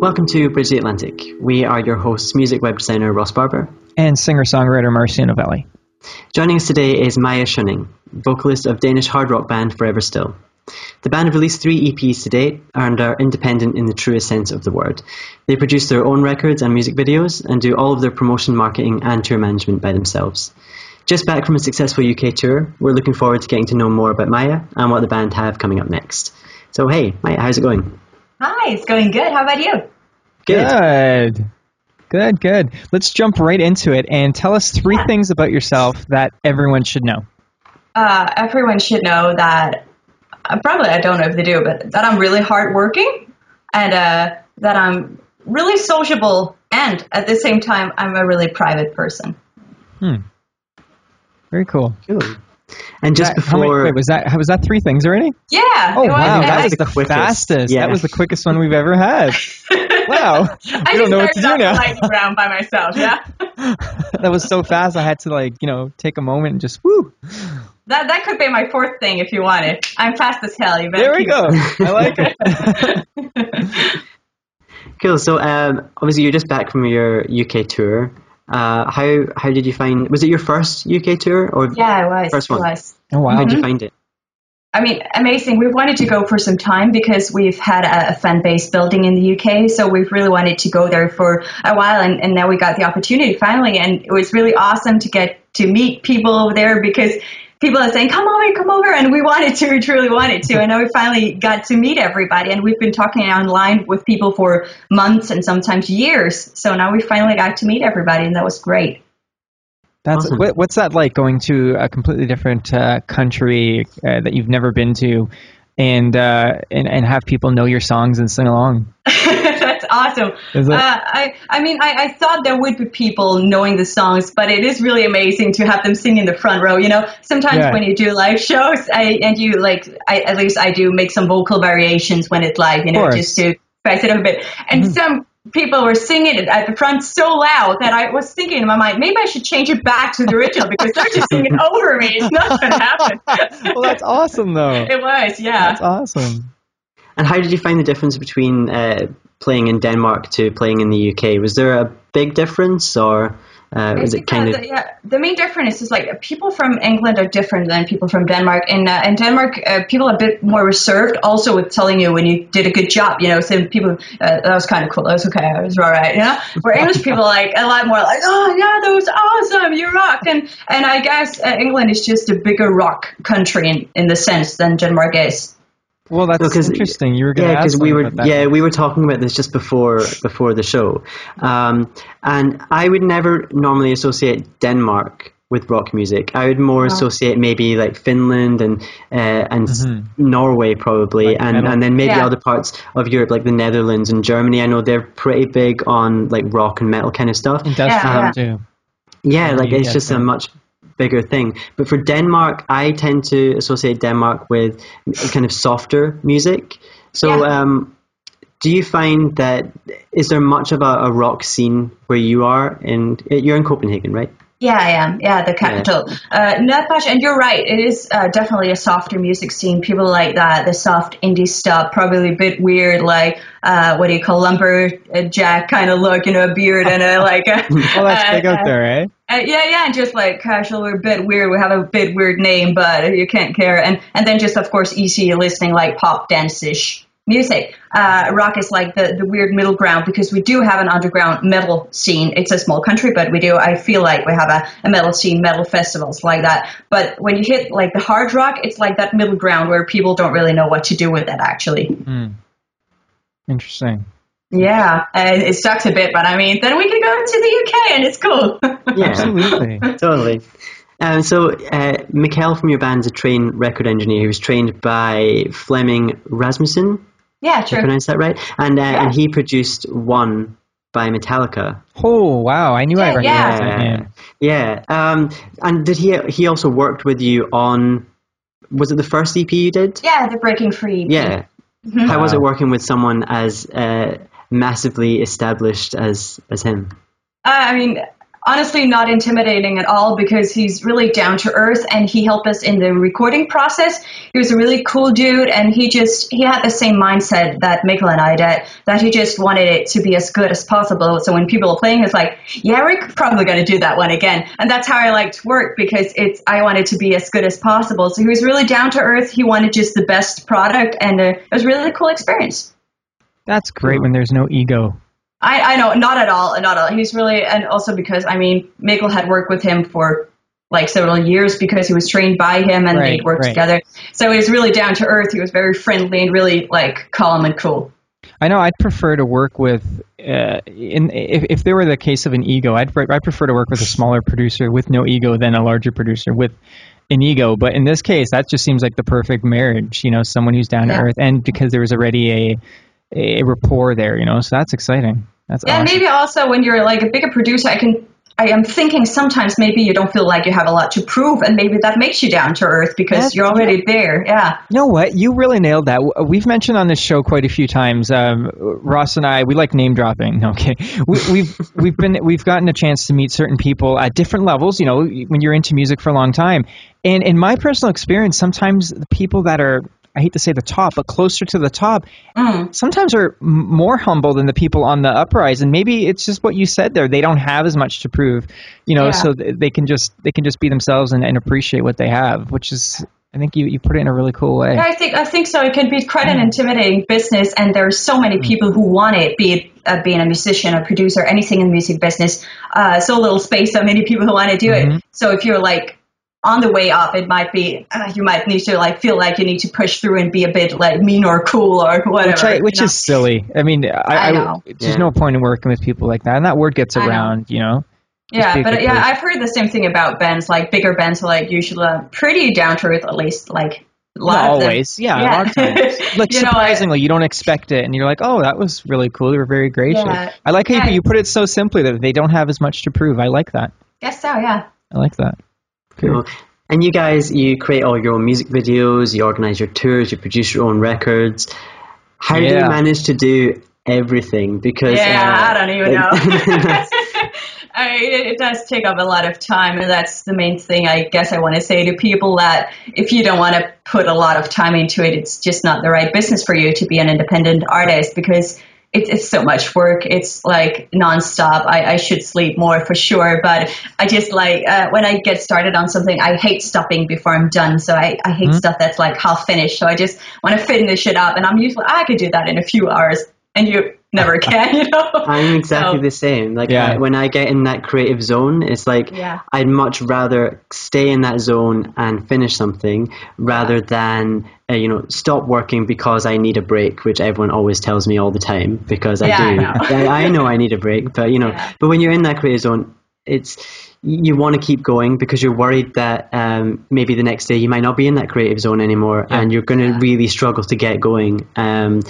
Welcome to Bridge the Atlantic. We are your hosts, music web designer Ross Barber. and singer-songwriter Marcio Novelli. Joining us today is Maja Shining, vocalist of Danish hard rock band Forever Still. The band have released three EPs to date and are independent in the truest sense of the word. They produce their own records and music videos and do all of their promotion, marketing, and tour management by themselves. Just back from a successful UK tour, we're looking forward to getting to know more about Maja and what the band have coming up next. So, hey, Maya, how's it going? Hi, it's going good. How about you? Good. Good, good. Let's jump right into it and tell us three Yeah. things about yourself that everyone should know. Uh, everyone should know that, uh, probably I don't know if they do, but that I'm really hardworking and uh, that I'm really sociable and at the same time, I'm a really private person. Hmm. Very cool. Cool. And just That- how many- before. wait, was that was that three things already? Yeah. Oh wow, that was the quickest. fastest. Yeah. That was the quickest one we've ever had. Wow. I don't know what to do off now. the lightning round by myself, yeah? that was so fast. I had to like you know take a moment and just woo. That, that could be my fourth thing if you want it. I'm fast as hell. You better There we keep- go. I like it. Cool. So, um, obviously, you're just back from your UK tour. Uh, how how did you find? Was it your first UK tour or Yeah, it was. First it one. was. oh wow. how did you find it? I mean, amazing. We've wanted to go for some time because we've had a, a fan base building in the UK. So we've really wanted to go there for a while. And, and now we got the opportunity finally. And it was really awesome to get to meet people over there because people are saying, come over, come over. And we wanted to, we truly wanted to. And now we finally got to meet everybody. And we've been talking online with people for months and sometimes years. So now we finally got to meet everybody. And that was great. That's Awesome. what, what's that like going to a completely different uh, country uh, that you've never been to, and uh, and and have people know your songs and sing along? That's awesome. Is it- Uh, I, I mean, I, I thought there would be people knowing the songs, but it is really amazing to have them sing in the front row. You know, sometimes Yeah. when you do live shows, I, and you like, I, at least I do make some vocal variations when it's live, you know, just to spice it up a bit. And some people were singing it at the front so loud that I was thinking in my mind, maybe I should change it back to the original because they're just singing over me. It's not going to happen. well, that's awesome though. It was, yeah. That's awesome. And how did you find the difference between uh, playing in Denmark to playing in the UK? Was there a big difference, or uh, was it kind of? yeah, the main difference is like people from England are different than people from Denmark. In uh, in Denmark, uh, people are a bit more reserved, also with telling you when you did a good job. You know, so people uh, that was kind of cool. That was okay. I was all right. You know, where English people are like a lot more like, oh yeah, that was awesome. You rock. And and I guess uh, England is just a bigger rock country in, in the sense than Denmark is. Well, that's No, 'cause- interesting. You were going Yeah, because we were about that. yeah we were talking about this just before before the show, um, and I would never normally associate Denmark with rock music. I would more associate maybe like Finland and uh, and s Norway probably, Mm-hmm. Like and metal. and then maybe Yeah. other parts of Europe like the Netherlands and Germany. I know they're pretty big on like rock and metal kind of stuff. In Dutch Yeah, yeah, yeah. too. Yeah, like it's just a much bigger thing. But for Denmark, I tend to associate Denmark with kind of softer music. So, Yeah. um, do you find that is there much of a, a rock scene where you are? And you're in Copenhagen, right? Yeah, I am. Yeah, the capital. Uh, Nutbush, and you're right. It is uh, definitely a softer music scene. People like that, the soft indie stuff, probably a bit weird, like uh, what do you call lumberjack kind of look, you know, a beard and a like. A, Well, that's uh, big out uh, there, eh? uh, yeah, yeah, and just like casual, we're a bit weird. We have a bit weird name, but you can't care. And and then just of course easy listening, like pop dance ish music. Uh, rock is like the the weird middle ground because we do have an underground metal scene. It's a small country, but we do. I feel like we have a, a metal scene, metal festivals like that. But when you hit like the hard rock, it's like that middle ground where people don't really know what to do with it. Actually, Interesting. Yeah, and it sucks a bit, but I mean, then we can go to the UK and it's cool. Yeah, Absolutely. totally. Um, so, uh, Mikkel from your band's a trained record engineer. He was trained by Flemming Rasmussen. Yeah, I true. pronounce that right? And uh, Yeah. and he produced one by Metallica. Oh wow, I knew I Yeah, recognized yeah. that name. Yeah. Um, and did he? He also worked with you on. Was it the first EP you did? Yeah, the Breaking Free. Yeah. Mm-hmm. How was it working with someone as uh, massively established as as him? Uh, I mean, honestly, not intimidating at all because he's really down to earth and he helped us in the recording process. He was a really cool dude and he just he had the same mindset that Mikkel and I did. That he just wanted it to be as good as possible. So when people are playing, it's like, yeah, we're probably going to do that one again. And that's how I liked to work because it's I wanted to be as good as possible. So he was really down to earth. He wanted just the best product and uh, it was really a cool experience. That's great when there's no ego. I, I know, not at all, not at all. He's really, and also because I mean, Michael had worked with him for like several years because he was trained by him and Right, they'd worked right. together. So he was really down to earth. He was very friendly and really like calm and cool. I know I'd prefer to work with, uh, in if, if there were the case of an ego, I'd I'd prefer to work with a smaller producer with no ego than a larger producer with an ego. But in this case, that just seems like the perfect marriage. You know, someone who's down Yeah. to earth, and because there was already a a rapport there. You know, so that's exciting. That's Yeah, awesome. maybe also when you're like a bigger producer, I can. I am thinking sometimes maybe you don't feel like you have a lot to prove, and maybe that makes you down to earth because Yeah, you're already there. Yeah. You know what? You really nailed that. We've mentioned on this show quite a few times. Um, Ross and I, we like name dropping. Okay. We, we've we've been we've gotten a chance to meet certain people at different levels. You know, when you're into music for a long time, and in my personal experience, sometimes the people that are I hate to say the top, but closer to the top, sometimes are more humble than the people on the uprise. And maybe it's just what you said there. They don't have as much to prove, you know, Yeah. so th- they can just they can just be themselves and, and appreciate what they have, which is I think you, you put it in a really cool way. Yeah, I think I think so. It can be quite an intimidating business, and there's so Mm. many people who want it, be it uh, being a musician, a producer, anything in the music business. Uh, so little space, so many people who want to do Mm-hmm. it. So if you're like on the way up, it might be uh, you might need to like feel like you need to push through and be a bit like mean or cool or whatever. which, I, which is silly. I mean, I, I know. there's Yeah. no point in working with people like that, and that word gets I know. around, you know. Yeah, but yeah, person. I've heard the same thing about bands. Like bigger bands, are like usually uh, pretty down to earth, at least. Like a lot Not always, yeah, Yeah. a lot of times. Like You know, I- surprisingly, you don't expect it, and you're like, "Oh, that was really cool. They were very gracious." Yeah. I like how Yeah. you, you put it so simply that they don't have as much to prove. I like that. Guess so. Yeah. I like that. Cool. And you guys, you create all your own music videos, you organize your tours, you produce your own records. How do you manage to do everything? Because Yeah, uh, I don't even know. I mean, it, it does take up a lot of time, and that's the main thing I guess I want to say to people that if you don't want to put a lot of time into it, it's just not the right business for you to be an independent artist because it, it's so much work. It's like nonstop. I, I should sleep more for sure, but I just like uh, when I get started on something, I hate stopping before I'm done. So I, I hate stuff that's like half finished. So I just want to finish it up, and I'm usually I could do that in a few hours, and you never can, you know. I'm exactly So- the same. Like Yeah. I, when I get in that creative zone, it's like Yeah. I'd much rather stay in that zone and finish something rather than uh, you know stop working because I need a break, which everyone always tells me all the time because I Yeah, I do. know. I, I know I need a break, but you know, Yeah. but when you're in that creative zone, it's you want to keep going because you're worried that um, maybe the next day you might not be in that creative zone anymore, and you're going to really struggle to get going. Um,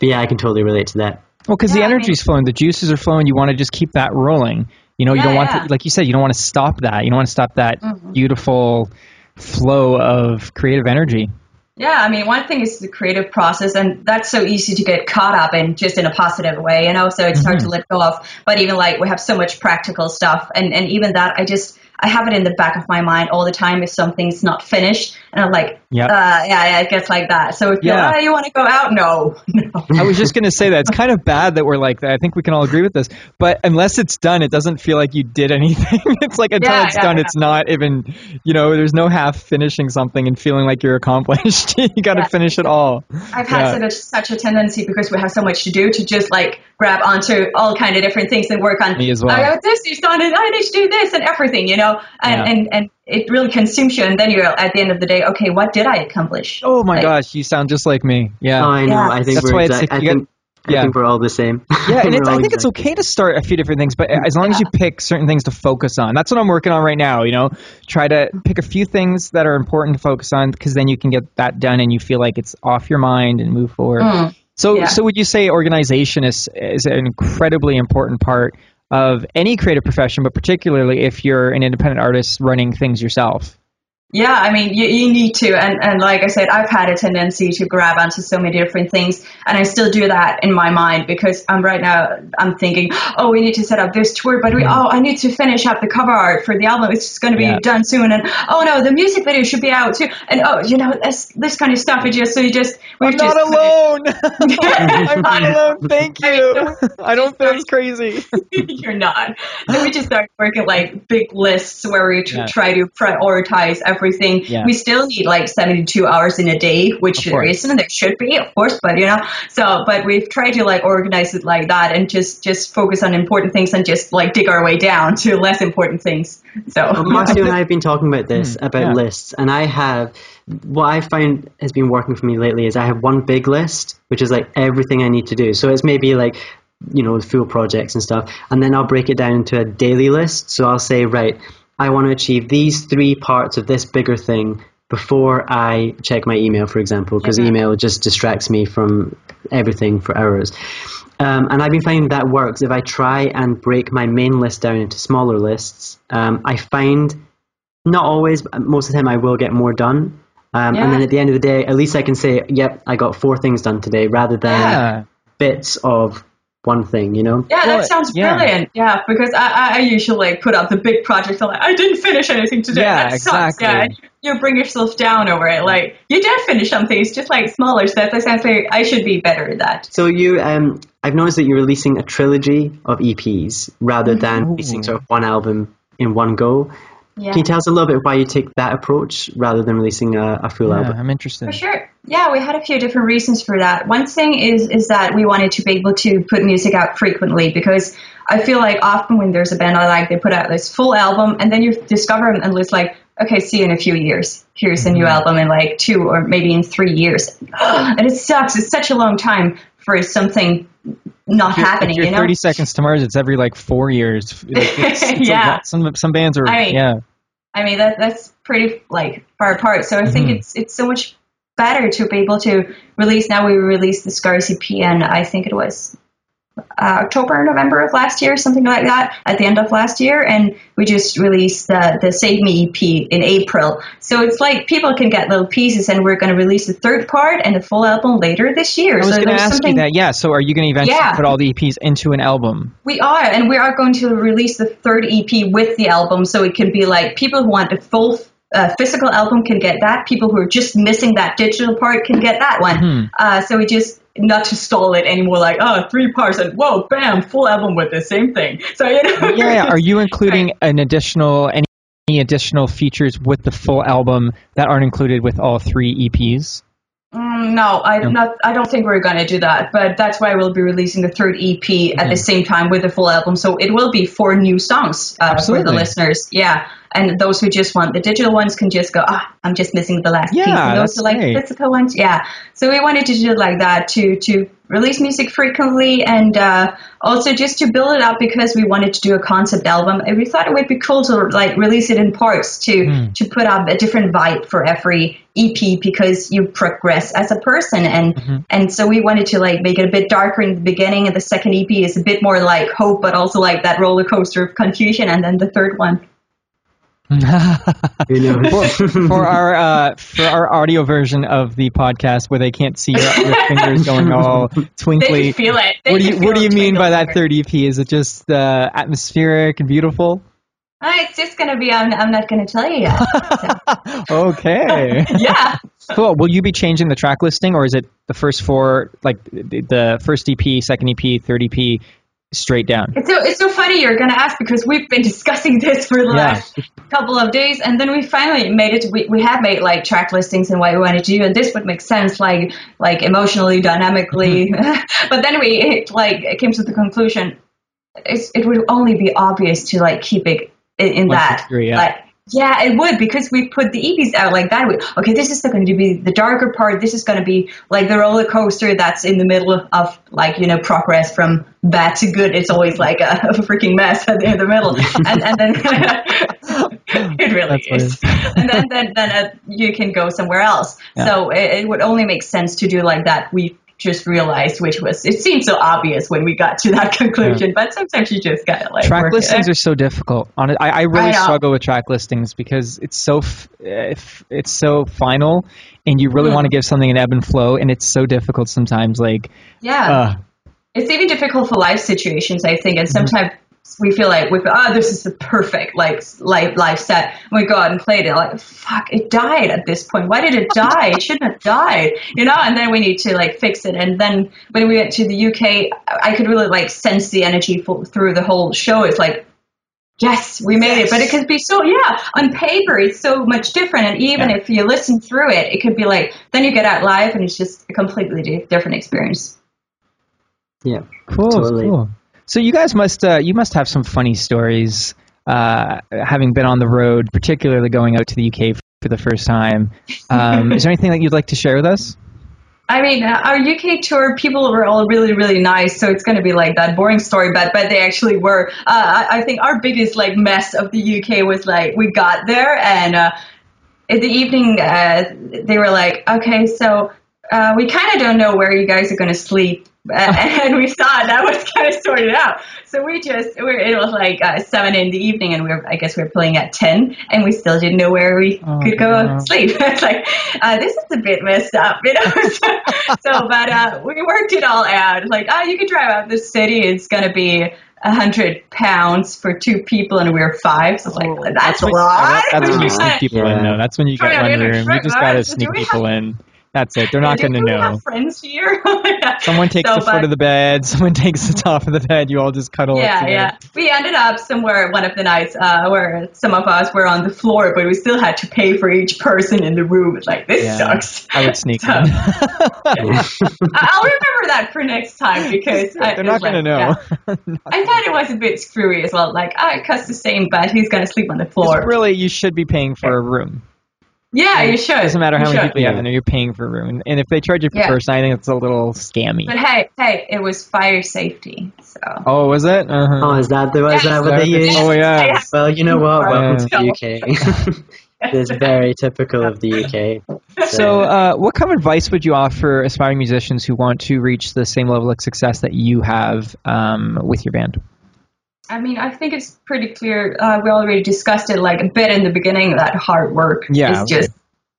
but yeah, I can totally relate to that. Well, because Yeah, the I mean- flowing, the juices are flowing. You want to just keep that rolling. You know, you don't want yeah. to, like you said, you don't want to stop that. You don't want to stop that Mm-hmm. beautiful flow of creative energy. Yeah, I mean, one thing is the creative process, and that's so easy to get caught up in just in a positive way, And also, it's hard Mm-hmm. to let go of. But even like we have so much practical stuff, and, and even that, I just, I have it in the back of my mind all the time if something's not finished, and I'm like, Yep. uh, yeah, yeah, it gets like that. So if you're, Yeah. oh, you want to go out? No, no. I was just going to say that it's kind of bad that we're like that. I think we can all agree with this. But unless it's done, it doesn't feel like you did anything. it's like until Yeah, it's yeah, done, it's not even, you know, there's no half finishing something and feeling like you're accomplished. you got to finish it all. I've had such, a, such a tendency because we have so much to do to just like grab onto all kind of different things and work on. Me as well. I got this is done, and I need to do this and everything, you know, and and and it really consumes you. And then you're at the end of the day, okay, what did I accomplish? Oh my Like, gosh, you sound just like me. Yeah. Oh, I know. Yeah. I think That's we're why it's exact- like I you think Yeah. I think we're all the same. Yeah, and it's, I all think it's okay to start a few different things, but as long as you pick certain things to focus on. That's what I'm working on right now. You know, try to pick a few things that are important to focus on because then you can get that done and you feel like it's off your mind and move forward. Mm. so, yeah. so would you say organization is is an incredibly important part of any creative profession, but particularly if you're an independent artist running things yourself? Yeah, I mean, you, you need to. And, and like I said, I've had a tendency to grab onto so many different things. And I still do that in my mind because I'm right now, I'm thinking, oh, we need to set up this tour, but we, mm-hmm. oh, I need to finish up the cover art for the album. It's just going to be Yeah. done soon. And oh, no, the music video should be out too. And oh, you know, this, this kind of stuff. It just, so you just, we're I'm just not alone. I'm not alone. Thank I you. mean, I don't feel crazy. You're not. So we just started working like big lists where we Yeah. try to prioritize everything. Yeah. We still need like 72 hours in a day, which Of there course. isn't. There should be, of course, but you know. So, but we've tried to like organize it like that and just just focus on important things and just like dig our way down to less important things. So. Well, Marcio and I have been talking about this mm-hmm. about yeah. lists, and I have what I find has been working for me lately is I have one big list, which is like everything I need to do. So it's maybe like you know full projects and stuff, and then I'll break it down into a daily list. So I'll say, right, I want to achieve these three parts of this bigger thing before I check my email, for example, because email just distracts me from everything for hours. Um, and I've been finding that works. If I try and break my main list down into smaller lists, um, I find not always, but most of the time I will get more done. Um, Yeah. And then at the end of the day, at least I can say, yep, I got four things done today rather than Yeah. bits of one thing, you know? Yeah, Well, that sounds yeah. brilliant. Yeah, because I, I, I usually put up the big projects. I'm like, I didn't finish anything today. Yeah, that sucks. exactly. Yeah, you bring yourself down over it. Like you did finish something. It's just like smaller steps. I sound like I should be better at that. So you, um, I've noticed that you're releasing a trilogy of EPs rather than Ooh. releasing sort of one album in one go. Yeah. Can you tell us a little bit why you take that approach rather than releasing a, a full Yeah, album? I'm interested. For sure. Yeah, we had a few different reasons for that. One thing is is that we wanted to be able to put music out frequently because I feel like often when there's a band I like, they put out this full album and then you discover them and it's like, okay, see you in a few years. Here's a new mm-hmm. album in like two or maybe in three years. and it sucks. It's such a long time for something not happening, if you're you know? 30 seconds to Mars, it's every like four years. It's- it's Yeah. lot. Some some bands are I mean, yeah. I mean that that's pretty like far apart. So I think Mhm. it's it's so much better to be able to release. Now we released the Scars EP, and I think it was uh, October or November of last year, something like that, at the end of last year, and we just released the the Save Me EP in April. So it's like people can get little pieces, and we're going to release the third part and the full album later this year. I was so going to ask something you that. Yeah. So are you going to eventually Yeah. put all the EPs into an album? We are, and we are going to release the third EP with the album, so it can be like people who want a full uh, physical album can get that. People who are just missing that digital part can get that one. Hmm. Uh, so we just not to stall it anymore. Like, oh, three parts, and whoa, bam, full album with the same thing. So you know, Yeah. yeah. Are you including an additional any, any additional features with the full album that aren't included with all three EPs? Mm, no, I No. not. I don't think we're going to do that. But that's why we'll be releasing the third EP Mm-hmm. at the same time with the full album. So it will be four new songs uh, for the listeners. Yeah, and those who just want the digital ones can just go. Ah, I'm just missing the last Yeah, piece. And those who like great. physical ones, yeah. So we wanted to do it like that to to release music frequently and uh, also just to build it up because we wanted to do a concept album. And we thought it would be cool to like release it in parts to Hmm. to put up a different vibe for every EP because you progress as a person and Mm-hmm. and so we wanted to like make it a bit darker in the beginning and the second EP is a bit more like hope but also like that roller coaster of confusion and then the third one Who knows? for our uh, for our audio version of the podcast where they can't see your, your fingers going all twinkly. can feel it They What do you What do you mean by that third EP? Is it just uh, atmospheric and beautiful? Uh, it's just gonna be I'm, I'm not gonna tell you yet Okay. yeah cool. Will you be changing the track listing, or is it the first four, like the the first EP, second EP, third EP, straight down? It's so it's so funny you're gonna ask because we've been discussing this for the Yeah. last couple of days, and then we finally made it. We, we have made like track listings and what we wanted to do, and this would make sense, like like emotionally, dynamically. Mm-hmm. but then we it, like it came to the conclusion, it's, it would only be obvious to like keep it in, in that three, yeah. like Yeah, it would because we put the EPs out like that. We, okay, this is going to be the darker part. This is going to be like the roller coaster that's in the middle of, of like you know progress from bad to good. It's always like a, a freaking mess in the middle, and, and then it really is. and then then, then uh, you can go somewhere else. Yeah. So it, it would only make sense to do like that. We just realized, which was it seemed so obvious when we got to that conclusion, but sometimes you just gotta like track work it. listings are so difficult. On it, I, I really I struggle with track listings because it's so f- if it's so final, and you really Mm. want to give something an ebb and flow, and it's so difficult sometimes. Like, yeah. uh, it's even difficult for life situations i think and sometimes we feel like we oh this is the perfect like live live set and we go out and play it like fuck it died at this point why did it die it shouldn't have died you know and then we need to like fix it and then when we went to the uk i could really like sense the energy for, through the whole show it's like Yes, we made it, but it could be so yeah. On paper, it's so much different, and even Yeah. if you listen through it, it could be like then you get out live, and it's just a completely different experience. Yeah. cool, Totally. cool. So you guys must uh, you must have some funny stories, uh, having been on the road, particularly going out to the UK for the first time. Um, is there anything that you'd like to share with us? I mean, uh, our UK tour people were all really, really nice, so it's going to be like that boring story, but but they actually were. Uh, I, I think our biggest like mess of the UK was like we got there and uh, in the evening uh, they were like, okay, so uh, we kind of don't know where you guys are going to sleep. and we saw that was kind of sorted out. So we just, we it was like uh, seven in the evening, and we were, I guess we were playing at ten, and we still didn't know where we Oh, could go no. sleep. it's like uh, this is a bit messed up, you know. so, so, but uh, we worked it all out. It's like, oh, you could drive out of the city. It's gonna be a hundred pounds for two people, and we were five. So it's like that's, a when, lot. That's when you Yeah. sneak people in, Yeah. though. That's when you Oh, get one room. You just gotta sneak people in. That's it. They're not going to know. have friends here. Someone takes So, the foot of the bed. Someone takes the top of the bed. You all just cuddle. Yeah, yeah. We ended up somewhere one of the nights uh, where some of us were on the floor, but we still had to pay for each person in the room. It's like this Yeah. sucks. I would sneak So- in. I- I'll remember that for next time because I, They're not going to know. yeah. I thought it was a bit screwy as well. Like, I it costs the same, but who's going to sleep on the floor? Really, you should be paying for a room. Yeah, you should. It doesn't matter how You many should. people you have in there. You're paying for a room, and if they charge you per Yeah. person, I think it's a little scammy. But hey, hey, it was fire safety. So Oh, was it? Uh-huh. Oh, is that the was Yes. that what they use? Oh yeah. Well, you know what? Yeah. Welcome to the UK. it's very typical of the UK. So, uh, what kind of advice would you offer aspiring musicians who want to reach the same level of success that you have um, with your band? I mean, I think it's pretty clear. Uh, we already discussed it like a bit in the beginning that hard work Yeah, is just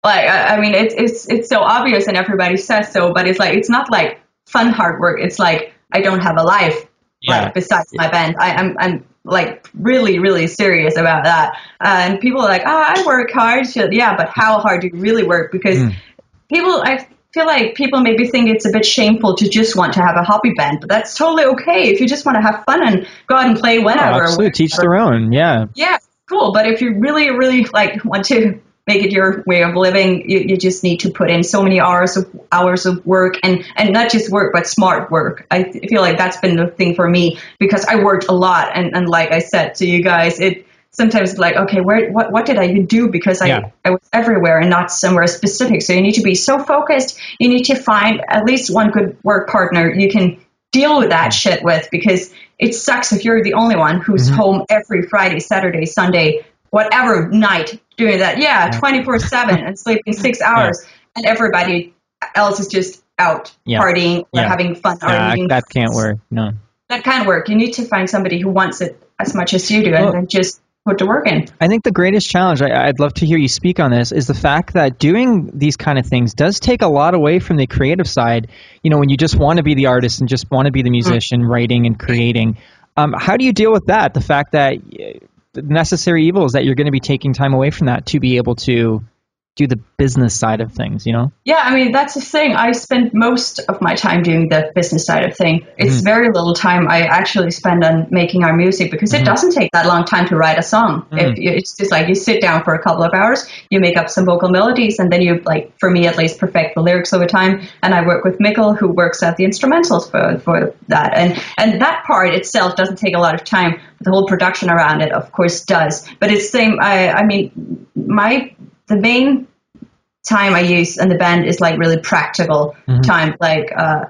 like I, I mean, it's it's it's so obvious and everybody says so, but it's like it's not like fun hard work. It's like I don't have a life Yeah. like besides my band. I, I'm I'm like really really serious about that. and people are like, oh, I work hard. Shit, Yeah, but how hard do you really work? Because Mm. people I feel like people maybe think it's a bit shameful to just want to have a hobby band, but that's totally okay if you just want to have fun and go out and play Oh, whenever. absolutely. Teach their own. Yeah. Yeah, cool. But if you really, really like want to make it your way of living, you, you just need to put in so many hours of hours of work and and not just work, but smart work. I feel like that's been the thing for me because I worked a lot, and and like I said to you guys, it sometimes like okay, where what what did I even do because I Yeah. I was everywhere and not somewhere specific. So you need to be so focused. You need to find at least one good work partner you can deal with that shit with because it sucks if you're the only one who's mm-hmm. home every Friday, Saturday, Sunday, whatever night doing that. Yeah, 24 7 and sleeping six hours, and everybody else is just out Yeah. partying or Yeah. having fun. Yeah, that can't work. No. That can't work. You need to find somebody who wants it as much as you do and then just put to work in. I think the greatest challenge, I, I'd love to hear you speak on this, is the fact that doing these kind of things does take a lot away from the creative side. You know, when you just want to be the artist and just want to be the musician, writing and creating. Um, how do you deal with that? The fact that uh, the necessary evil is that you're going to be taking time away from that to be able to do the business side of things, you know? Yeah, I mean that's the thing. I spend most of my time doing the business side of thing. It's Mm-hmm. very little time I actually spend on making our music because Mm-hmm. it doesn't take that long time to write a song. Mm. If you, it's just like you sit down for a couple of hours, you make up some vocal melodies, and then you like, for me at least, perfect the lyrics over time. And I work with Mikkel, who works out the instrumentals for for that. And and that part itself doesn't take a lot of time. The whole production around it, of course, does. But it's same. I I mean, my the main time I use in the band is like really practical time, like uh,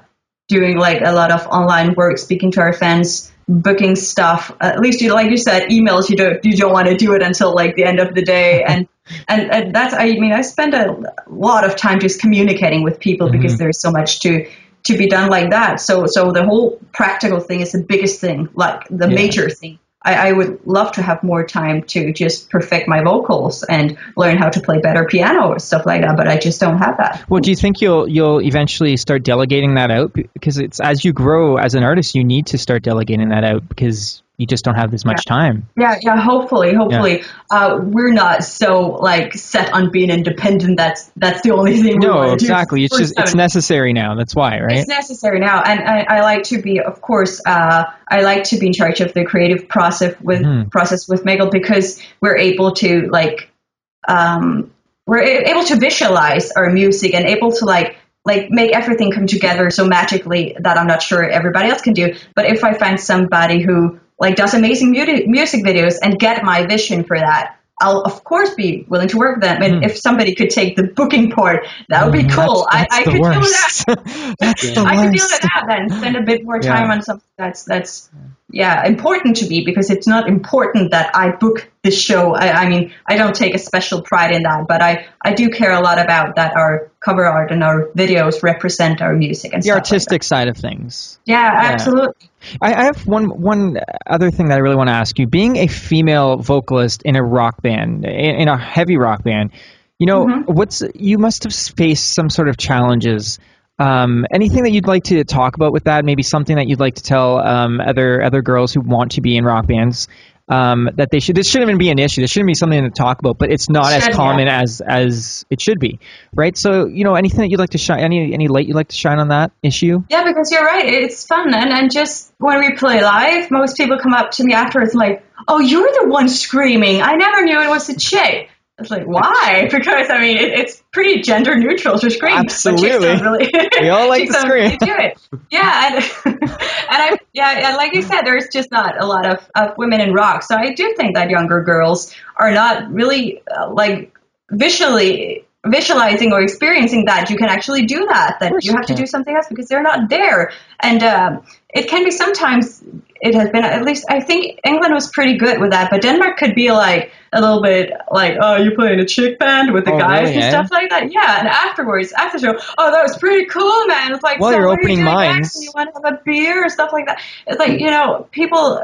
doing like a lot of online work, speaking to our fans, booking stuff. At least you, like you said, emails. You don't you don't want to do it until like the end of the day, and and, and that's I mean I spend a lot of time just communicating with people because there's so much to to be done like that. So so the whole practical thing is the biggest thing, like the Yeah. major thing. I, I would love to have more time to just perfect my vocals and learn how to play better piano or stuff like that, but I just don't have that. Well, do you think you'll you'll eventually start delegating that out because it's as you grow as an artist, you need to start delegating that out because you just don't have this much time. Yeah, yeah. Hopefully, hopefully, uh, we're not so like set on being independent. That's that's the only thing. No, exactly. It's just it's necessary now. That's why, right? It's necessary now, and I, I like to be, of course, uh, I like to be in charge of the creative process with Mm-hmm. process with Mikkel because we're able to like, um, we're able to visualize our music and able to like like make everything come together so magically that I'm not sure everybody else can do. But if I find somebody who like does amazing music videos and get my vision for that. I'll of course be willing to work with them, and if somebody could take the booking part, that would be cool. Hmm. That's, I, I that's could do that. worst. that's the I deal worst. that then. Spend a bit more time Yeah. on something that's that's yeah important to me because it's not important that I book the show. I, I mean, I don't take a special pride in that, but I I do care a lot about that our cover art and our videos represent our music and The stuff like artistic side of things. yeah, absolutely. I, I have one one other thing that I really want to ask you. Being a female vocalist in a rock band, in, in a heavy rock band, you know, Mm-hmm. what's you must have faced some sort of challenges. Um, anything that you'd like to talk about with that? Maybe something that you'd like to tell um, other other girls who want to be in rock bands um, that they should. This shouldn't even be an issue. This shouldn't be something to talk about. But it's not as Should, yeah. common as as it should be, right? So you know, anything that you'd like to shine, any any light you'd like to shine on that issue? Yeah, because you're right. It's fun, and and just when we play live, most people come up to me afterwards like, "Oh, you're the one screaming. I never knew it was a chick." It's like, why? Because I mean, it, it's pretty gender neutral to scream. Absolutely. really, We all like to scream. do it. Yeah, and, and I yeah, yeah, like you said, there's just not a lot of, of women in rock. So I do think that younger girls are not really uh, like visually visualizing or experiencing that you can actually do that that you you have to do something else because they're not there and um, it can be sometimes it has been at least i think england was pretty good with that but denmark could be like a little bit like oh you're playing a chick band with the Oh, guys really, and eh? stuff like that yeah and afterwards after the show oh that was pretty cool man it's like Well, so you're you opening doing minds. next? You want to have a beer or stuff like that it's like you know people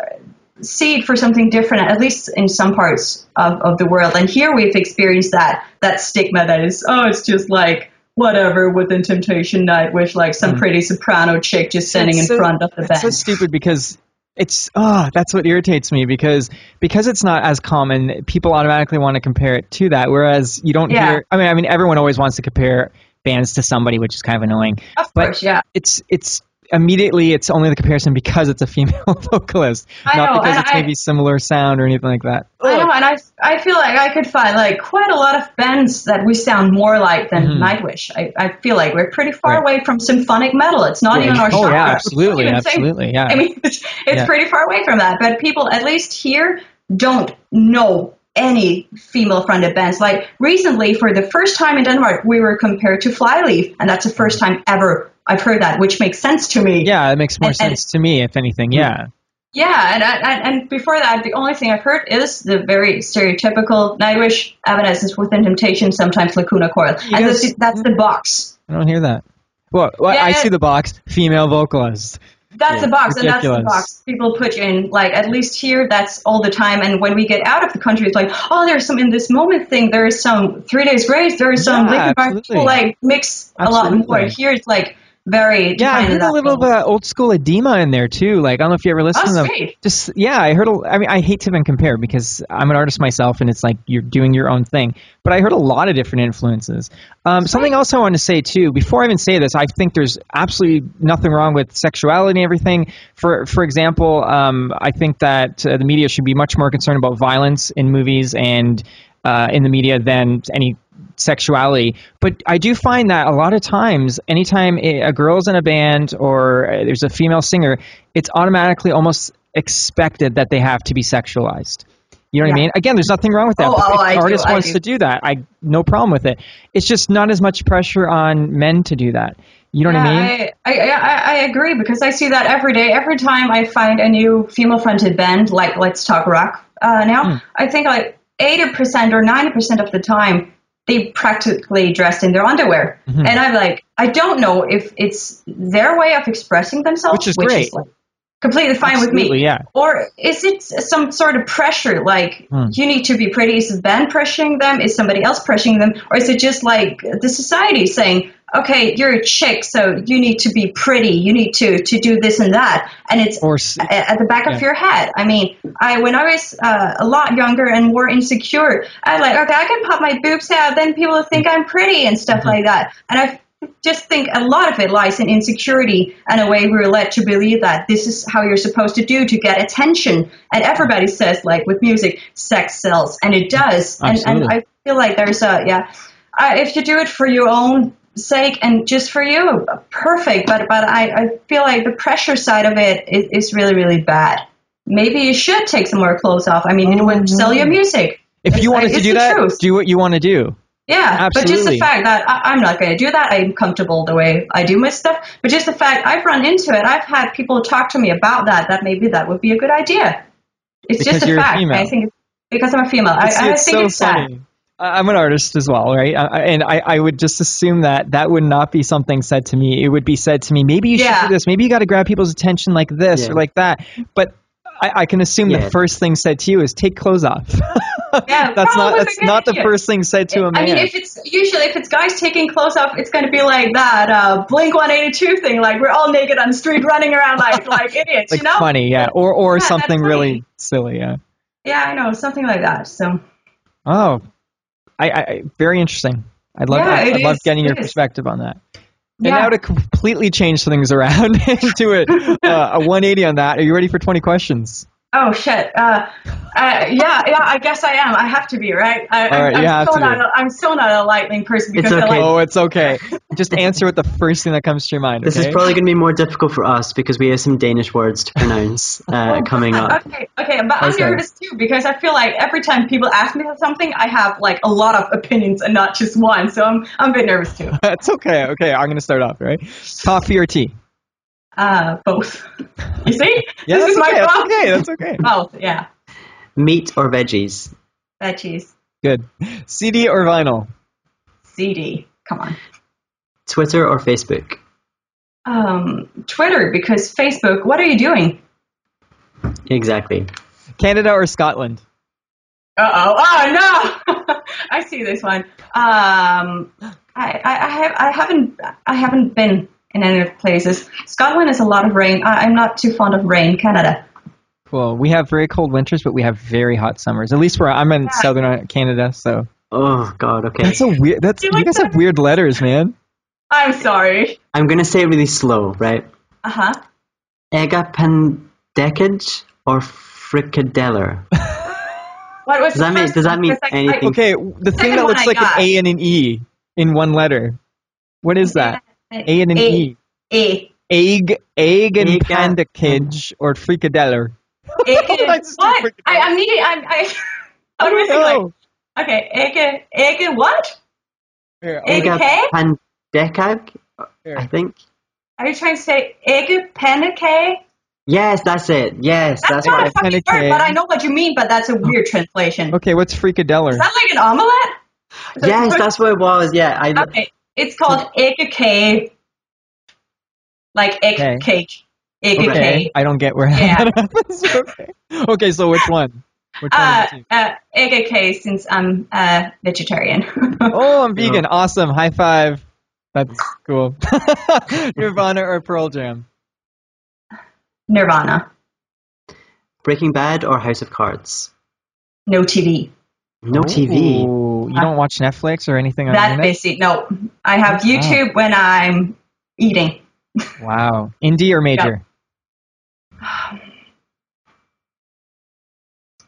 see it for something different, at least in some parts of, of the world. And here we've experienced that that stigma that is, oh, it's just like whatever Within Temptation Nightwish, like some hmm. pretty soprano chick just standing in so- front of the It's band. so stupid because it's oh that's what irritates me because because it's not as common people automatically want to compare it to that whereas you don't Yeah. hear I mean I mean everyone always wants to compare bands to somebody which is kind of annoying of but course, yeah. it's it's immediately it's only the comparison because it's a female vocalist I not know, because it's I- maybe similar sound or anything like that I know, and I, I feel like I could find like quite a lot of bands that we sound more like than Nightwish. I, I feel like we're pretty far Mm-hmm. Right. away from symphonic metal. It's not even our oh genre. yeah It's absolutely even the same absolutely yeah I mean, it's, it's Yeah. pretty far away from that. But people, at least here, don't know any female fronted bands. Like recently, for the first time in Denmark, we were compared to Flyleaf, and that's the first time ever I've heard that, which makes sense to me. yeah it makes more And- and- sense to me if anything yeah Yeah, and, and and before that, the only thing I've heard is the very stereotypical Nightwish, Evanescence, Within Temptation, sometimes Lacuna Coil, and guys- that's, that's the box. I don't hear that well, well Yeah, I see the box female vocalist That's the box, and that's the box people put in. Like at least here, that's all the time. And when we get out of the country, it's like, oh, there's some in this moment thing. There is some Three Days Grace. There is some Yeah, absolutely. Like mix a lot more. Here, it's like very Yeah, I heard a little bit of old school edema in there too. Like I don't know if you ever listened Oh, to them. Just yeah, I heard. A, I mean, I hate to even compare because I'm an artist myself, and it's like you're doing your own thing. But I heard a lot of different influences. Um, something else I want to say too, before I even say this, I think there's absolutely nothing wrong with sexuality and everything. For for example, um, I think that uh, the media should be much more concerned about violence in movies and uh, in the media than any sexuality. But I do find that a lot of times, anytime a girl's in a band or uh, there's a female singer, it's automatically almost expected that they have to be sexualized. You know what I mean? Again, there's nothing wrong with that. Oh, oh, if the do, artist I wants do. to do that, I no problem with it. It's just not as much pressure on men to do that. You know what I mean? I, I, I, agree because I see that every day. Every time I find a new female-fronted band, like Let's Talk Rock, uh, now Hmm. I think like eighty percent or ninety percent of the time they practically dressed in their underwear, Mm-hmm. and I'm like, I don't know if it's their way of expressing themselves, Which is great. like completely fine with me. yeah. Or is it some sort of pressure? Like Hmm. you need to be pretty. Is the band pressuring them? Is somebody else pressuring them? Or is it just like the society saying, "Okay, you're a chick, so you need to be pretty. You need to to do this and that." And it's Or at the back yeah. of your head. I mean, I when I was uh, a lot younger and more insecure, I like okay, I can pop my boobs out, then people will think I'm pretty and stuff Mm-hmm. like that. And I just think a lot of it lies in insecurity and a way we're led to believe that this is how you're supposed to do to get attention. And everybody says, like with music, sex sells, and it does. And, and I feel like there's a yeah, uh, if you do it for your own sake and just for you, perfect. But but I, I feel like the pressure side of it is, is really really bad. Maybe you should take some more clothes off. I mean, it would sell your music. if It's you like- wanted to do that, truth. do what you want to do. Yeah, but just the fact that I, I'm not going to do that, I'm comfortable the way I do my stuff. But just the fact I've run into it, I've had people talk to me about that. That maybe that would be a good idea. It's Because just a you're a fact. female. I think it's because I'm a female. I, See, I it's think so it's sad. funny. I- I'm an artist as well, right? I- I- And I, I would just assume that that would not be something said to me. It would be said to me, maybe you should Yeah. do this. Maybe you got to grab people's attention like this Yeah. or like that. But I, I can assume Yeah. the first thing said to you is take clothes off. Yeah, that's not that's not the first thing said to a man. I mean, if it's usually if it's guys taking clothes off, it's going to be like that uh, Blink 182 thing, like we're all naked on the street running around like like idiots, like you know? funny, yeah, or or Yeah, something really silly, yeah. Yeah, I know something like that. So Oh, I, I I- very interesting. I'd love Yeah, I, I'd love getting your perspective on that. And Yeah. now to completely change things around into it, uh, a 180 on that. Are you ready for 20 questions? Oh shit! Uh, uh, yeah, yeah. I guess I am. I have to be right. I, All right, I'm, you I'm have still to not. A, I'm still not a lightning person because It's I okay. like. Oh, it's okay. Just answer with the first thing that comes to your mind. This okay? is probably going to be more difficult for us because we have some Danish words to pronounce uh, coming up. Okay, okay, but I'm Okay. nervous too because I feel like every time people ask me something, I have like a lot of opinions and not just one. So I'm I'm a bit nervous too. That's okay. Okay, I'm gonna start off. Right? Coffee or tea? Uh, both. You see? Yeah, this that's is my okay. That's problem. okay. That's okay. Both. Yeah. Meat or veggies? Veggies. Good. CD or vinyl? CD. Come on. Twitter or Facebook? Um, Twitter because Facebook. What are you doing? Exactly. Canada or Scotland? Uh oh! Oh no! I see this one. Um, I, I, I have I haven't I haven't been in any of the places. Scotland is a lot of rain. I, I'm not too fond of rain. Canada. Cool. we have very cold winters, but we have very hot summers. At least where I'm in southern Canada, so Oh God. Okay. that's a weird. That's You you like guys have weird letters, man. I'm sorry. I'm going to say it really slow, right? Uh huh. Egapendekage or frikadeller. What was Does that mean- does that mean Because I- I- anything? Okay, the thing that looks I like got. an A and an E in one letter. What is that? A and an E. A. Egg, egg and Egg and- pandakage or frikadeller. Egg. That's too what? freaking I, I'm needing. I'm. I, I I'm don't oh. missing like. Okay. Egg. Egg. What? Here, I'll- Egg. Egapendekage, here. I think. Are you trying to say egg pancake? Yes, that's it. Yes, That's, that's not what. a fucking word, but I know what you mean. But that's a weird translation. Okay, what's frikadeller? Is that like an omelette? Yes, that's what it was. Yeah, I. Okay, it's called egg cake. Like egg Okay. cake. Egg Okay, cake. I don't get where Yeah. that happens. Okay. okay, so which one? Which Uh, is it? uh, egg cake since I'm uh, vegetarian. Oh, I'm vegan. Awesome. High five. That's cool. Nirvana or Pearl Jam? Nirvana. Breaking Bad or House of Cards? No TV. No TV. Ooh, you don't watch Netflix or anything on the That internet? busy. No, I have YouTube when I'm eating. Wow. Indie or major?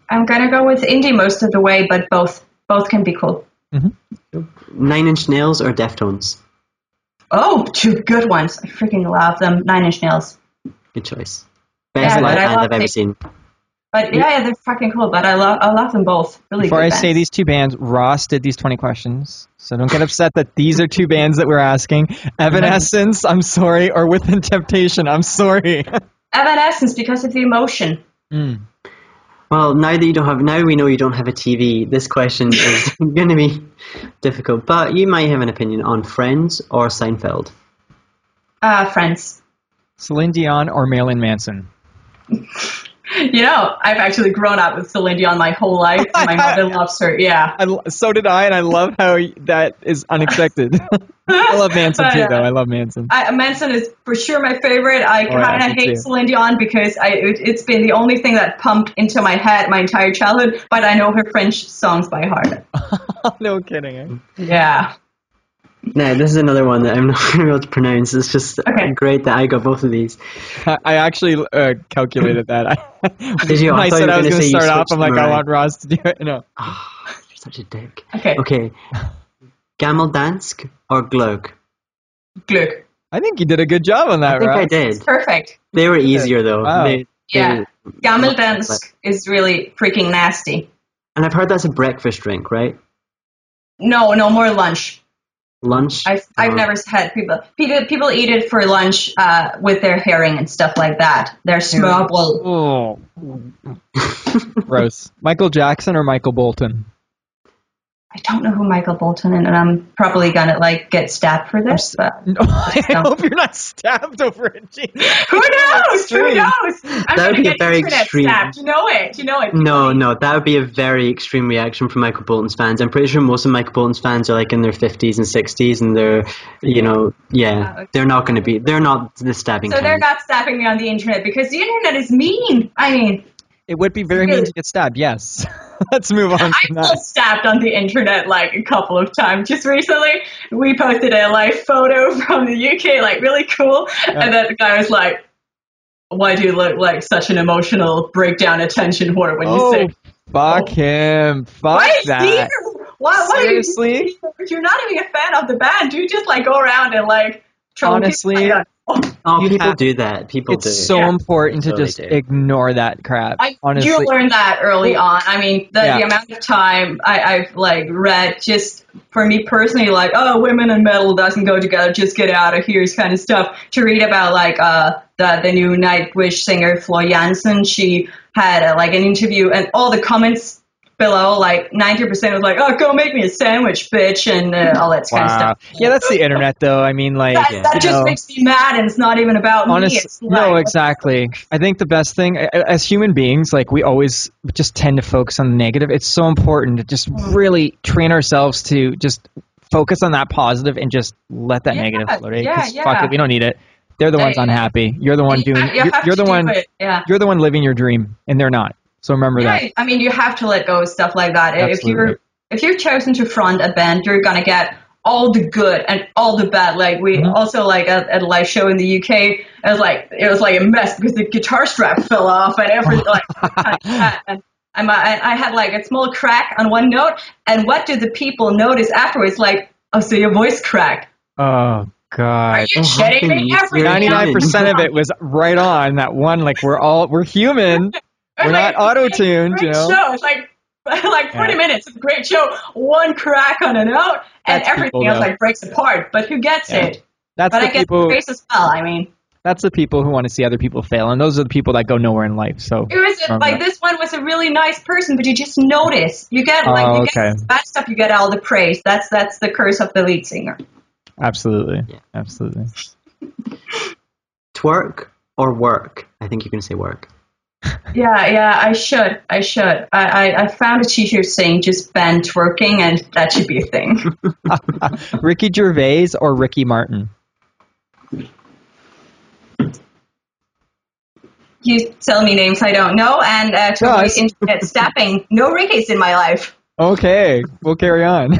I'm gonna go with indie most of the way, but both both can be cool. Mm-hmm. Nine Inch Nails or Deftones? Oh, two good ones. I freaking love them. Nine Inch Nails. Good choice. Best Yeah, live band I've ever the- seen. But yeah, yeah, they're fucking cool. But I love I love them both. Really Before good I say these two bands, Ross did these 20 questions. So don't get upset that these are two bands that we're asking. Evanescence, I'm sorry, or Within Temptation, I'm sorry. Evanescence because of the emotion. Well, now that you don't have, now we know you don't have a TV. This question is going to be difficult, but you might have an opinion on Friends or Seinfeld. Uh, friends. Celine Dion or Marilyn Manson? You know, I've actually grown up with Celine Dion my whole life. and My mother loves her. Yeah. I, so did I, and I love how that is unexpected. I love Manson too, uh, though. I love Manson. I, Manson is for sure my favorite. I Oh, kind of hate too. Celine Dion because I it, it's been the only thing that pumped into my head my entire childhood. But I know her French songs by heart. no kidding. eh? Yeah. Now, this is another one that I'm not going to be able to pronounce. It's just Okay. great that I got both of these. I I actually uh, calculated that. I, Did you? When I I said you I was gonna going to say you start off, I'm like, them I want Ross to do it. No. Oh, you're such a dick. Okay. Okay. Gammel Dansk or Glug? Glück. I think you did a good job on that, I think Ross. I did. Perfect. They were easier though. Wow. They, Yeah. they- Gammel Dansk is really freaking nasty. And I've heard that's a breakfast drink, right? No, no more lunch. Lunch. I've I've never had people people people eat it for lunch uh, with their herring and stuff like that. Their smørrebrød. Oh. Gross. Michael Jackson or Michael Bolton? I don't know who Michael Bolton is, and I'm probably gonna like get stabbed for this. But No, I No. hope you're not stabbed over it. Jeez. who knows? Who knows? I'm That would be a very extreme. stabbed. You know it. You know it. No, no, that would be a very extreme reaction from Michael Bolton's fans. I'm pretty sure most of Michael Bolton's fans are like in their 50s and 60s, and they're, you know, yeah, oh, okay. they're not going to be, they're not the stabbing So they're not stabbing me on the internet because the internet is mean. I mean, It would be very mean to get stabbed, yes. Let's move on I that. stabbed on the internet like a couple of times. Just recently, we posted a like photo from the UK, like really cool, and then the guy was like, "Why do you look like such an emotional breakdown attention whore when you Oh, say?" fuck oh. him. Fuck Why, that. Why, why Seriously? Are you, you're not even a fan of the band, do you just like go around and like Honestly, like that? Oh, You people have- do that. People It's do. so Yeah. important to Totally just do. ignore that crap. I honestly. you learned that early on. I mean, the, Yeah. the amount of time I, I've like read just for me personally, like, oh, women and metal doesn't go together. Just get out of here's kind of stuff. To read about like uh the the new Nightwish singer Floor Jansen, she had uh, like an interview, and all the comments below, like ninety percent was like, oh, go make me a sandwich, bitch, and uh, all that kind of stuff. Yeah, that's the internet, though. I mean, like, That, that just know, makes me mad, and it's not even about me. honest, It's no, like, exactly. I think the best thing, as human beings, like we always just tend to focus on the negative. It's so important to just Mm. really train ourselves to just focus on that positive and just let that Yeah, negative float. Right? yeah, yeah. Fuck it, we don't need it. They're the ones unhappy. You're the one doing. you You're, you're the do one. it, Yeah. You're the one living your dream, and they're not. So remember that. Yeah, I mean, you have to let go of stuff like that. If you're if you're chosen to front a band, you're gonna get all the good and all the bad. Like we Mm-hmm. also like at, at a live show in the UK, it was like it was like a mess because the guitar strap fell off and everything like kind of and. I'm, I I had like a small crack on one note, and what did the people notice afterwards? Like, oh, so your voice cracked. Oh Are God. you shitting me? happens. You're Everything Ninety nine percent of it was right on that one. Like we're all we're human. It We're was not auto-tuned, Great you know? show. It's like like 40 Yeah. minutes. It's a great show. One crack on a note, and That's everything people, else though. like breaks apart. But who gets Yeah. it? That's But the I get people. the grace as well. I mean, That's the people who want to see other people fail, and those are the people that go nowhere in life. So it was remember like that. this one was a really nice person, but you just notice. You get oh, like Oh, you okay. get bad stuff. You get all the praise. That's that's the curse of the lead singer. absolutely, Yeah. absolutely. Twerk or work? I think you can say work. Yeah, yeah, I should. I should. I, I, I found a t-shirt saying just Ben twerking, and that should be a thing. Ricky Gervais or Ricky Martin? you tell me names I don't know, and uh, to No, I avoid internet stabbing, no Rickies in my life. Okay, we'll carry on.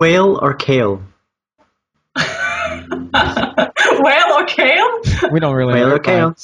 Whale or kale? Whale or kale? we don't really Whale know or kale?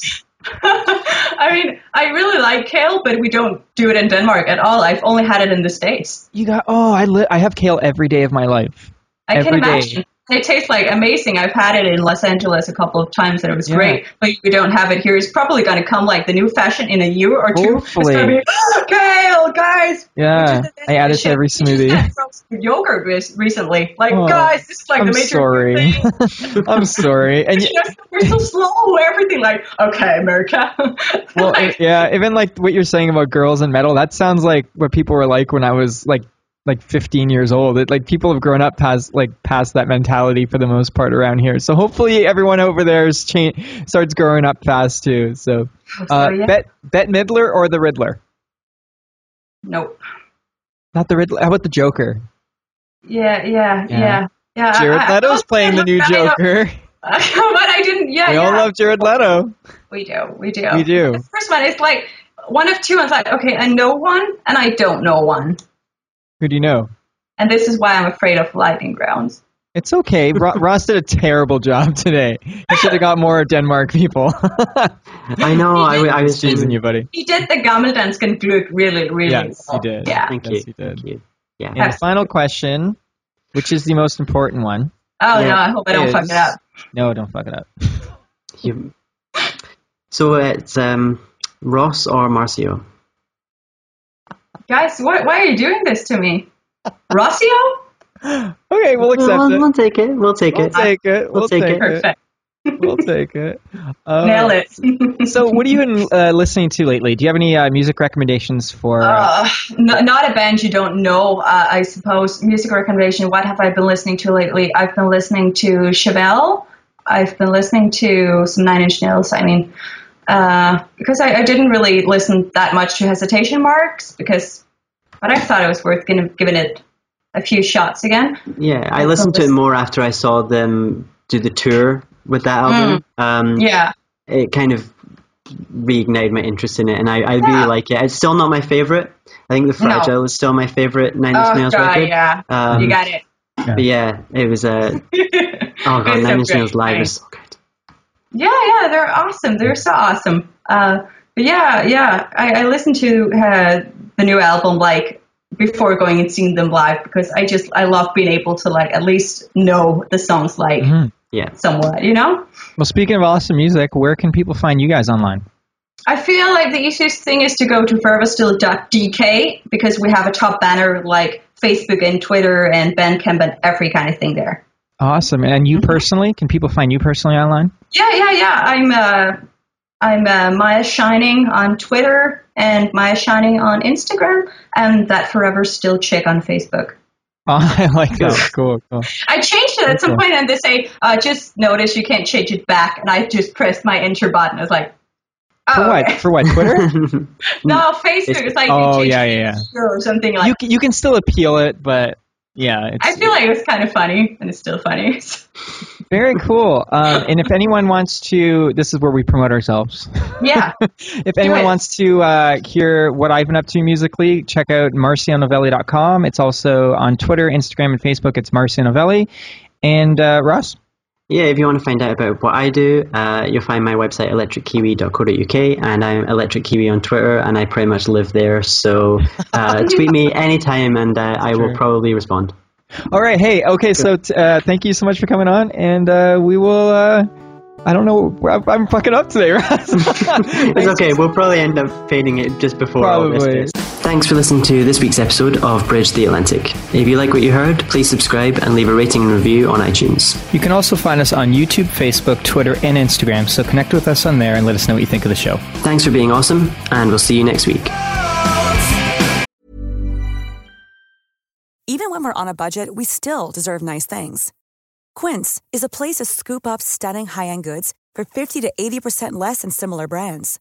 I mean, I really like kale, but we don't do it in Denmark at all. I've only had it in the States. You got oh, I li- I have kale every day of my life. I Every can day. It tastes like amazing. I've had it in Los Angeles a couple of times and it was Yeah. great. But we don't have it here. It's probably going to come like the new fashion in a year or two. Hopefully. It's going to be oh, kale, guys. Yeah, Which is the I added to every smoothie. yogurt recently. Like, Oh, guys, this is like I'm the major sorry. thing. I'm sorry. And You know, we're so slow. Everything like, okay, America. well, Like, yeah, even like what you're saying about girls and metal, that sounds like what people were like when I was like like 15 years old. It, like people have grown up past like past that mentality for the most part around here. So hopefully everyone over there is cha- starts growing up fast too. So, uh, sorry, yeah. Bet Bette Midler or the Riddler? Nope. Not the Riddler. How about the Joker? Yeah, yeah, Yeah. yeah. yeah. Jared I- Leto's I- playing the new Joker. but I didn't. Yeah, We yeah. all love Jared Leto. We do. We do. We do. First one is like one of two. I was like, okay, I know one and I don't know one. Who do you know? And this is why I'm afraid of lightning rounds. It's okay. Ross did a terrible job today. He should have got more Denmark people. I know. I was teasing you, buddy. He did the Gammeldansken Glück really, really Yes, well. he did. Yeah. Thank Yes, you. he did. Thank you. Yeah. And the final question, which is the most important one. Oh Yeah. no, I hope I don't fuck it up. No, don't fuck it up. You- So it's um, Ross or Marcio? Guys, why, why are you doing this to me? Rossio? Okay, we'll accept we'll, it. we'll take it. We'll take We'll it. take it. We'll take it. Perfect. We'll take it. Uh, Nail it. So, what have you been uh, listening to lately? Do you have any uh, music recommendations for? Uh, Uh, n- not a band you don't know, uh, I suppose. Music recommendation. What have I been listening to lately? I've been listening to Chevelle. I've been listening to some Nine Inch Nails. I mean, uh, because I, I didn't really listen that much to Hesitation Marks because, but I thought it was worth giving, giving it a few shots again. Yeah, I listened to it more after I saw them do the tour with that album. Um, Yeah. It kind of reignited my interest in it, and I, I Yeah. really like it. It's still not my favorite. I think the No. Fragile is still my favorite Nine Inch Oh Nails god, record. yeah. Um, you got it. But yeah, it was a. Oh god, It's Nine Inch Nails live is so good. Yeah, yeah, they're awesome. They're so awesome. Uh, but yeah, yeah, I, I listened to uh, the new album like before going and seeing them live because I just I love being able to like at least know the songs like Mhm. Yeah. somewhat, you know. Well, speaking of awesome music, where can people find you guys online? I feel like the easiest thing is to go to foreverstill.dk because we have a top banner like Facebook and Twitter and Bandcamp and every kind of thing there. Awesome. And you personally, can people find you personally online? Yeah, yeah, yeah. I'm uh, I'm uh, Maja Shining on Twitter and Maja Shining on Instagram, and that Forever Still chick on Facebook. Oh, I like that. Cool, cool. I changed it at some point, and they say, uh, "Just notice you can't change it back." And I just pressed my enter button. I was like, "Oh, For what? For what? Twitter? no, Facebook." It's like Oh, yeah, yeah, yeah. or something like. you can, you can still appeal it, but yeah, it's I feel like it was kind of funny, and it's still funny. very cool. Um, and if anyone wants to, this is where we promote ourselves. yeah, if anyone wants to uh, hear what I've been up to musically, check out marcionovelli.com. It's also on Twitter, Instagram, and Facebook. It's Marcio Novelli. And uh, Ross? Yeah, if you want to find out about what I do, uh, you'll find my website electrickiwi.co.uk, and I'm Electric Kiwi on Twitter, and I pretty much live there. So uh, tweet me anytime, and uh, I will probably respond. All right. Hey, okay. So t- uh, thank you so much for coming on. And uh, we will. Uh, I don't know. I'm, fucking up today, Ross. It's okay. We'll probably end up fading it just before all this. Probably. is. Thanks for listening to this week's episode of Bridge the Atlantic. If you like what you heard, please subscribe and leave a rating and review on iTunes. You can also find us on YouTube, Facebook, Twitter, and Instagram. So connect with us on there and let us know what you think of the show. Thanks for being awesome, and we'll see you next week. Even when we're on a budget, we still deserve nice things. Quince is a place to scoop up stunning high end goods for 50 to 80% less than similar brands.